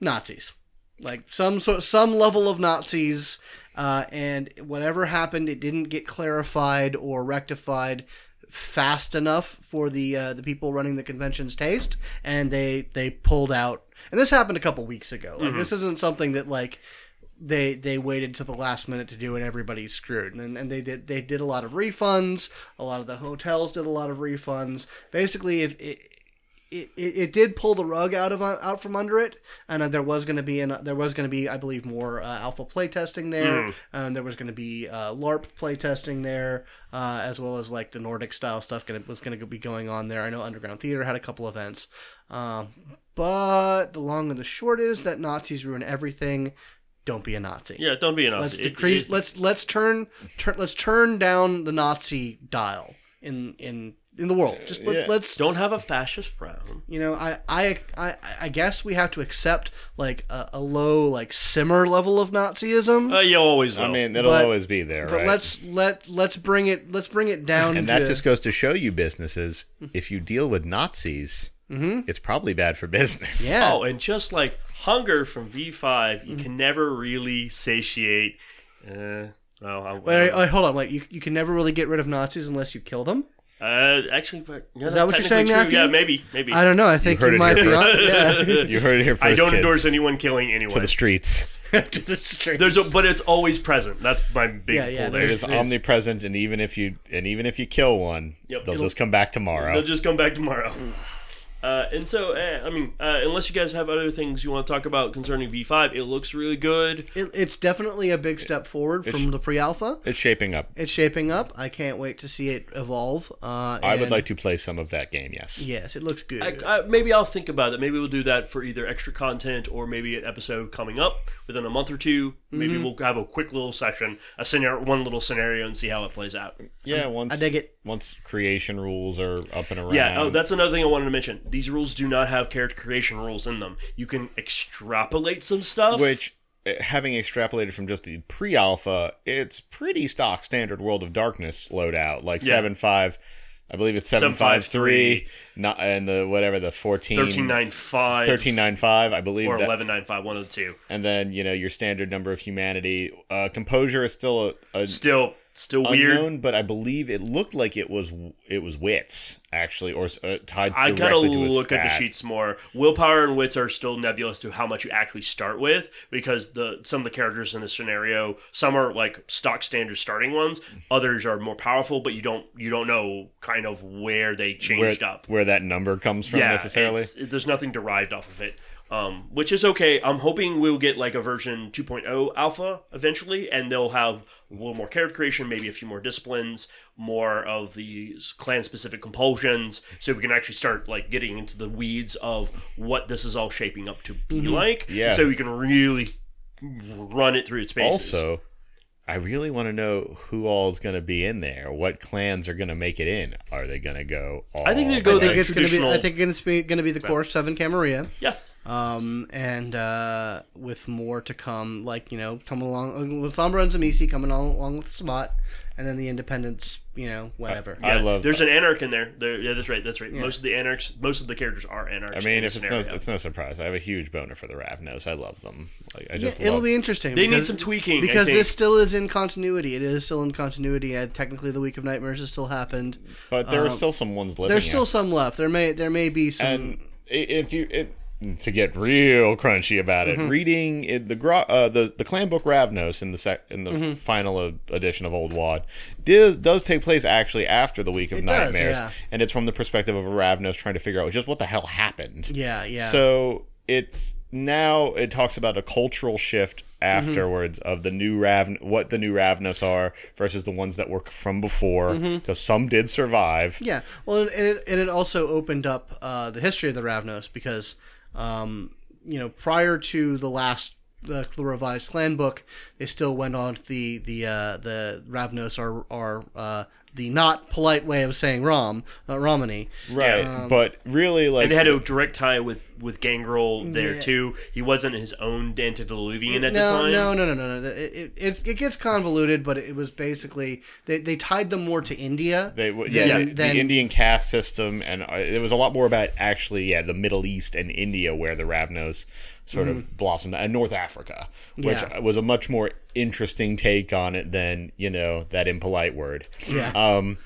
Nazis, like some sort some level of Nazis, uh, and whatever happened, it didn't get clarified or rectified fast enough for the uh, the people running the convention's taste, and they they pulled out. And this happened a couple weeks ago. Like this isn't something that like they they waited to the last minute to do and everybody's screwed. And, and they did they did a lot of refunds. A lot of the hotels did a lot of refunds. Basically if it it, it, it did pull the rug out of out from under it, and uh, there was going to be an, there was going to be I believe more uh, alpha playtesting there, and there was going to be uh, LARP playtesting there, uh, as well as like the Nordic style stuff gonna, was going to be going on there. I know Underground Theater had a couple events, um, but the long and the short is that Nazis ruin everything. Don't be a Nazi. yeah, don't be an Let's Nazi. It- it- let's let's turn, turn let's turn down the Nazi dial in in in the world. Just let's, Yeah. let's don't have a fascist frown. you know I, I I I guess we have to accept like a, a low like simmer level of Nazism. Uh, you always will. I mean, it'll But- always be there, but right? let's let let's bring it let's bring it down and to, that just goes to show you businesses, if you deal with Nazis, it's probably bad for business. Mm-hmm. Yeah. Oh, and just like hunger from V5, you can never really satiate. Uh, well, I, Wait, wait, wait, hold on. Wait, you, you can never really get rid of Nazis unless you kill them. uh, actually, but, yeah, that what you're saying, Matthew? Yeah, maybe, maybe. I don't know. I think heard you it might be first. Yeah. You heard it here first. I don't kids. endorse anyone killing anyone. to the streets. To the streets. There's a, but it's always present. That's my big Yeah, yeah, pull there. It is It's- omnipresent, and even if you and even if you kill one, Yep. they'll It'll- just come back tomorrow. They'll just come back tomorrow. Uh, and so, uh, I mean, uh, unless you guys have other things you want to talk about concerning V5, it looks really good. It, it's definitely a big step forward from the pre-alpha. it's shaping up. It's shaping up. I can't wait to see it evolve. Uh, I would like to play some of that game. Yes. Yes, it looks good. I, I, maybe I'll think about it. Maybe we'll do that for either extra content or maybe an episode coming up within a month or two. Maybe Mm-hmm. we'll have a quick little session, a scenario, one little scenario, and see how it plays out. Yeah. Once I dig it. Once creation rules are up and around. Yeah. Oh, that's another thing I wanted to mention. These rules do not have character creation rules in them. You can extrapolate some stuff. which uh, having extrapolated from just the pre-alpha, it's pretty stock standard World of Darkness loadout, like Yeah. seven five. I believe it's seven five three, not and the whatever the 14, thirteen nine five, 1395, I believe or that, eleven nine five, one of the two. and then you know your standard number of humanity. Uh, composure is still a, a Still, still weird. unknown, but I believe it looked like it was it was wits actually, or uh, tied I gotta directly to a look at the sheets more. Willpower and wits are still nebulous to how much you actually start with because the some of the characters in the scenario, some are like stock standard starting ones, others are more powerful, but you don't you don't know kind of where they where, changed up. where that number comes from yeah, necessarily. there's nothing derived off of it. Um, which is okay. I'm hoping we'll get like a version 2.0 alpha eventually, and they'll have a little more character creation, maybe a few more disciplines, more of these clan specific compulsions, so we can actually start like getting into the weeds of what this is all shaping up to be like. Mm-hmm. Yeah. So we can really run it through its paces. Also, I really want to know who all is going to be in there. What clans are going to make it in? Are they going to go? All I think they go I think the it's going to be. I think it's going to be the core seven Camarilla. yeah. Um, and uh, with more to come, like you know, come along with Sombra and Tzimisce coming on, along with Spot, and then the Independents, you know, whatever. I Yeah, love- There's an anarch in there. there. Yeah, that's right. That's right. Most of the anarchs, most of the characters are anarchs. I mean, if it's no, it's no surprise. I have a huge boner for the Ravnos. I love them. Like I yeah, it'll love. be interesting. They need some tweaking, I because think. this still is in continuity. It is still in continuity. And technically, the Week of Nightmares has still happened. but there are still some ones living. um, There's still out- some left. There may there may be some. and if you it, to get real crunchy about Mm-hmm. it, reading it, the uh, the the clan book Ravnos in the sec- in the Mm-hmm. final uh, edition of Old WoD does does take place actually after the week of It does, nightmares, yeah. and it's from the perspective of a Ravnos trying to figure out just what the hell happened. yeah, yeah. So it's now it talks about a cultural shift Mm-hmm. afterwards of the new Rav what the new Ravnos are versus the ones that were from before. Mm-hmm. Because some did survive. Yeah, well, and it, and it also opened up uh, the history of the Ravnos because, um, you know, prior to the last the, the revised clan book, they still went on the the uh, the Ravnos are are uh, the not polite way of saying Rom uh, Romani. Right, but really, like And they had a direct tie with with Gangrel there Yeah. too. He wasn't his own antediluvian at no, the time. No, no, no, no, no. It, it, it gets convoluted, but it was basically they, they tied them more to India. They, w- yeah, than- the, than- the Indian caste system, and uh, it was a lot more about actually, yeah, the Middle East and India where the Ravnos sort of blossomed, and North Africa, which Mm. Yeah. was a much more interesting take on it than you know that impolite word. Yeah. Um.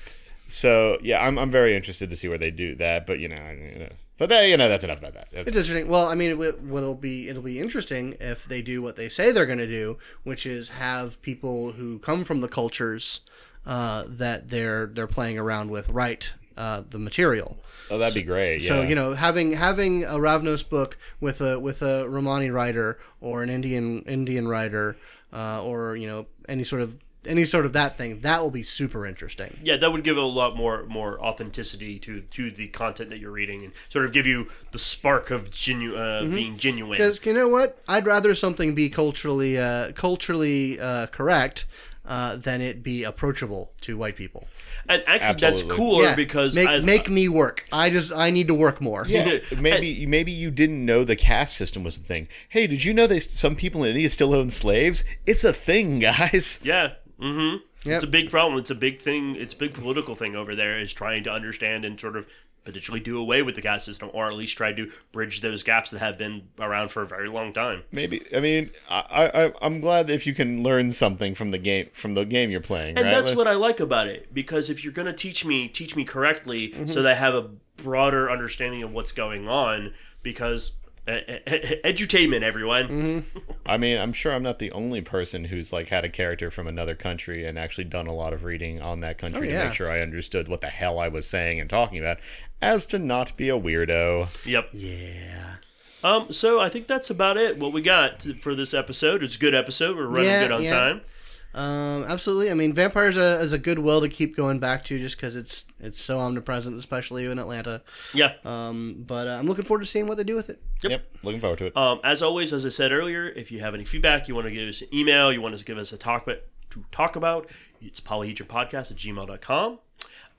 So yeah, I'm I'm very interested to see where they do that, but you know, I- you know but that you know that's enough about that. That's, It's interesting. Well, I mean, it, what'll be it'll be interesting if they do what they say they're going to do, which is have people who come from the cultures uh, that they're they're playing around with write uh, the material. oh, that'd be great. Yeah. So you know, having having a Ravnos book with a with a Romani writer or an Indian Indian writer uh, or you know any sort of any sort of that thing that will be super interesting. Yeah, that would give a lot more more authenticity to to the content that you're reading, and sort of give you the spark of genu- uh, Mm-hmm. being genuine. Because you know what, I'd rather something be culturally uh, culturally uh, correct. Uh, than it be approachable to white people. And actually, that's Absolutely. cooler because make as- make me work. I just I need to work more. Yeah, maybe maybe you didn't know the caste system was a thing. Hey, did you know they some people in India still own slaves? It's a thing, guys. Yeah. Mm-hmm. Yep. It's a big problem. It's a big thing. It's a big political thing over there. Is trying to understand and sort of potentially do away with the caste system, or at least try to bridge those gaps that have been around for a very long time. Maybe I mean I, I I'm glad if you can learn something from the game from the game you're playing. And right? that's Like- what I like about it because if you're going to teach me, teach me correctly, Mm-hmm. so that I have a broader understanding of what's going on. Because edutainment, everyone. Mm-hmm. I mean, I'm sure I'm not the only person who's like had a character from another country and actually done a lot of reading on that country to Oh, yeah. make sure I understood what the hell I was saying and talking about, as to not be a weirdo. Yep. Yeah. Um. So I think that's about it. What we got for this episode. It's a good episode. We're running Yeah, good on yeah. time. Um, absolutely. I mean, vampires a, is a good will to keep going back to, just because it's it's so omnipresent, especially in Atlanta. Yeah. Um, but uh, I'm looking forward to seeing what they do with it. Yep, looking forward to it. Um, as always, as I said earlier, if you have any feedback, you want to give us an email, you want us to give us a talk about, to talk about, it's polyhedronpodcast at gmail.com.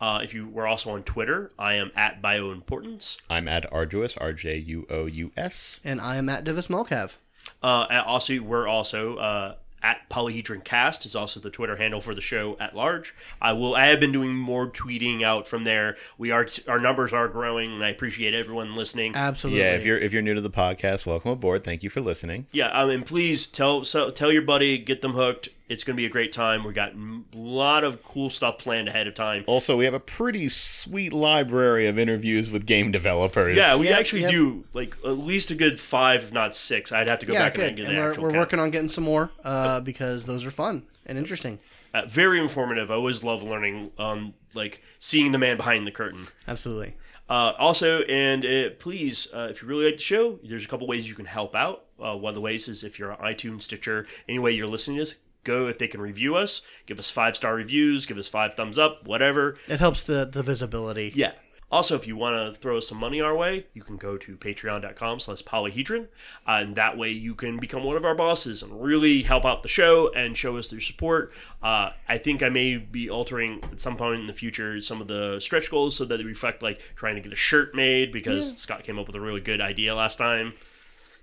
Uh, if you were also on Twitter, I am at bioimportance. I'm at Arduous, R J U O U S. And I am at Divis Malcav. Uh, and also, we're also uh, at Polyhedron Cast is also the Twitter handle for the show at large. I will. I have been doing more tweeting out from there. We are our numbers are growing, and I appreciate everyone listening. Absolutely. Yeah, if you're if you're new to the podcast, welcome aboard. Thank you for listening. Yeah, I mean, please tell so tell your buddy, get them hooked. It's going to be a great time. We got a lot of cool stuff planned ahead of time. Also, we have a pretty sweet library of interviews with game developers. Yeah, we Yep, actually yep. do like at least a good five, if not six. I'd have to go yeah, back and good. get And the we're, actual we're count. working on getting some more uh, because those are fun and interesting. Uh, very informative. I always love learning, um, like seeing the man behind the curtain. Absolutely. Uh, also, and uh, please, uh, if you really like the show, there's a couple ways you can help out. Uh, one of the ways is if you're on iTunes, Stitcher, any way you're listening to this, go if they can review us, give us five star reviews, give us five thumbs up, whatever. It helps the, the visibility. Yeah. Also, if you want to throw some money our way, you can go to patreon.com slash polyhedron. Uh, and that way you can become one of our bosses and really help out the show and show us your support. Uh, I think I may be altering at some point in the future some of the stretch goals so that they reflect like trying to get a shirt made because Scott came up with a really good idea last time.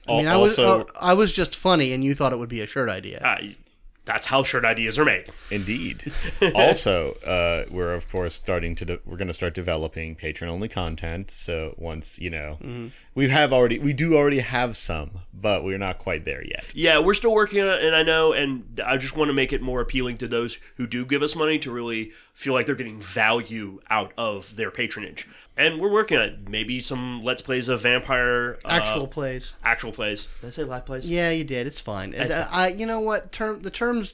I mean, I was uh, I was just funny, and you thought it would be a shirt idea. That's how shirt ideas are made. Indeed. also, uh, we're of course starting to de- we're going to start developing patron only content. So once you know, Mm-hmm. we have already we do already have some, but we're not quite there yet. Yeah, we're still working on it, and I know, and I just want to make it more appealing to those who do give us money to really feel like they're getting value out of their patronage. And we're working on it. Maybe some let's plays of vampire uh, Actual plays. actual plays. Did I say live plays? Yeah, you did. It's fine. I, I you know what term the terms.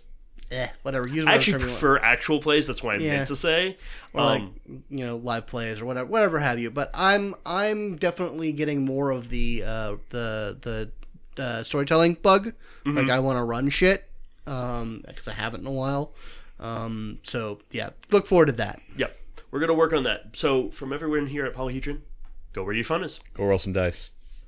Eh, whatever. Use I actually term you want. prefer actual plays. That's what I Yeah. meant to say. or Um, like you know live plays or whatever whatever have you but i'm i'm definitely getting more of the uh the the uh, storytelling bug Mm-hmm. like i want to run shit um because i haven't in a while um so yeah look forward to that yep, we're gonna work on that. So from everywhere in here at Polyhedron, go where your fun is. Go roll some dice.